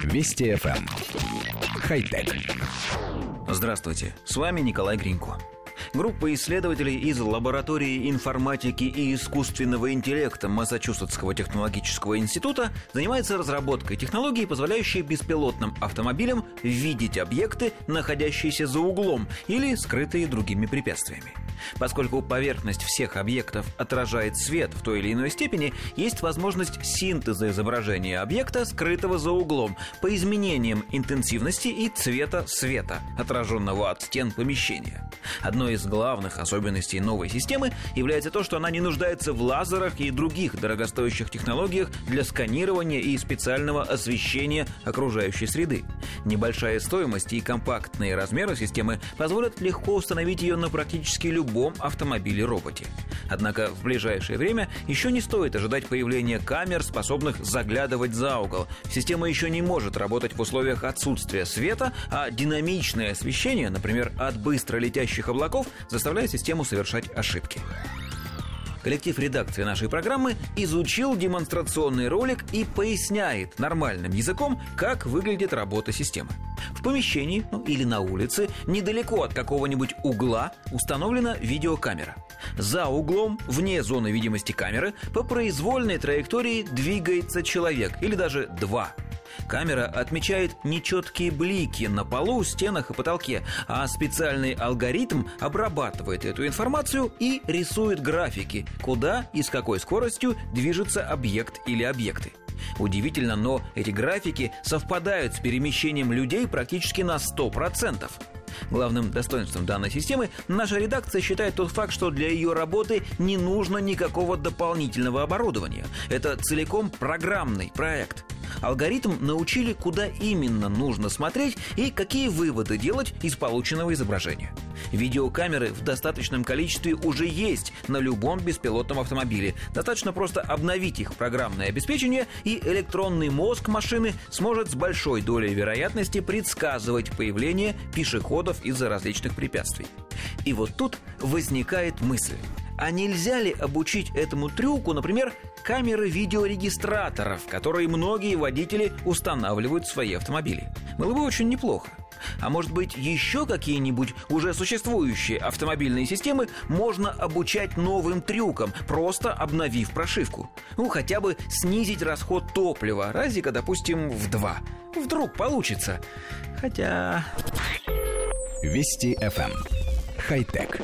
Вести FM. Эм. Хай-тек. Здравствуйте, с вами Николай Гринько. Группа исследователей из лаборатории информатики и искусственного интеллекта Массачусетского технологического института занимается разработкой технологии, позволяющей беспилотным автомобилям видеть объекты, находящиеся за углом или скрытые другими препятствиями. Поскольку поверхность всех объектов отражает свет в той или иной степени, есть возможность синтеза изображения объекта, скрытого за углом, по изменениям интенсивности и цвета света, отраженного от стен помещения. Одной из главных особенностей новой системы является то, что она не нуждается в лазерах и других дорогостоящих технологиях для сканирования и специального освещения окружающей среды. Небольшая стоимость и компактные размеры системы позволят легко установить ее на практически любом автомобиле-роботе. Однако в ближайшее время еще не стоит ожидать появления камер, способных заглядывать за угол. Система еще не может работать в условиях отсутствия света, а динамичное освещение, например, от быстро летящих облаков, заставляет систему совершать ошибки. Коллектив редакции нашей программы изучил демонстрационный ролик и поясняет нормальным языком, как выглядит работа системы. В помещении, ну или на улице, недалеко от какого-нибудь угла установлена видеокамера. За углом, вне зоны видимости камеры, по произвольной траектории двигается человек или даже два – Камера отмечает нечеткие блики на полу, стенах и потолке, а специальный алгоритм обрабатывает эту информацию и рисует графики, куда и с какой скоростью движется объект или объекты. Удивительно, но эти графики совпадают с перемещением людей практически на 100%. Главным достоинством данной системы наша редакция считает тот факт, что для ее работы не нужно никакого дополнительного оборудования. Это целиком программный проект. Алгоритм научили, куда именно нужно смотреть и какие выводы делать из полученного изображения. Видеокамеры в достаточном количестве уже есть на любом беспилотном автомобиле. Достаточно просто обновить их программное обеспечение, и электронный мозг машины сможет с большой долей вероятности предсказывать появление пешеходов из-за различных препятствий. И вот тут возникает мысль. А нельзя ли обучить этому трюку, например, камеры видеорегистраторов, которые многие водители устанавливают в свои автомобили? Было бы очень неплохо. А может быть, еще какие-нибудь уже существующие автомобильные системы можно обучать новым трюкам, просто обновив прошивку? Ну, хотя бы снизить расход топлива, разика, допустим, в два. Вдруг получится. Хотя... Вести FM. Хай-тек.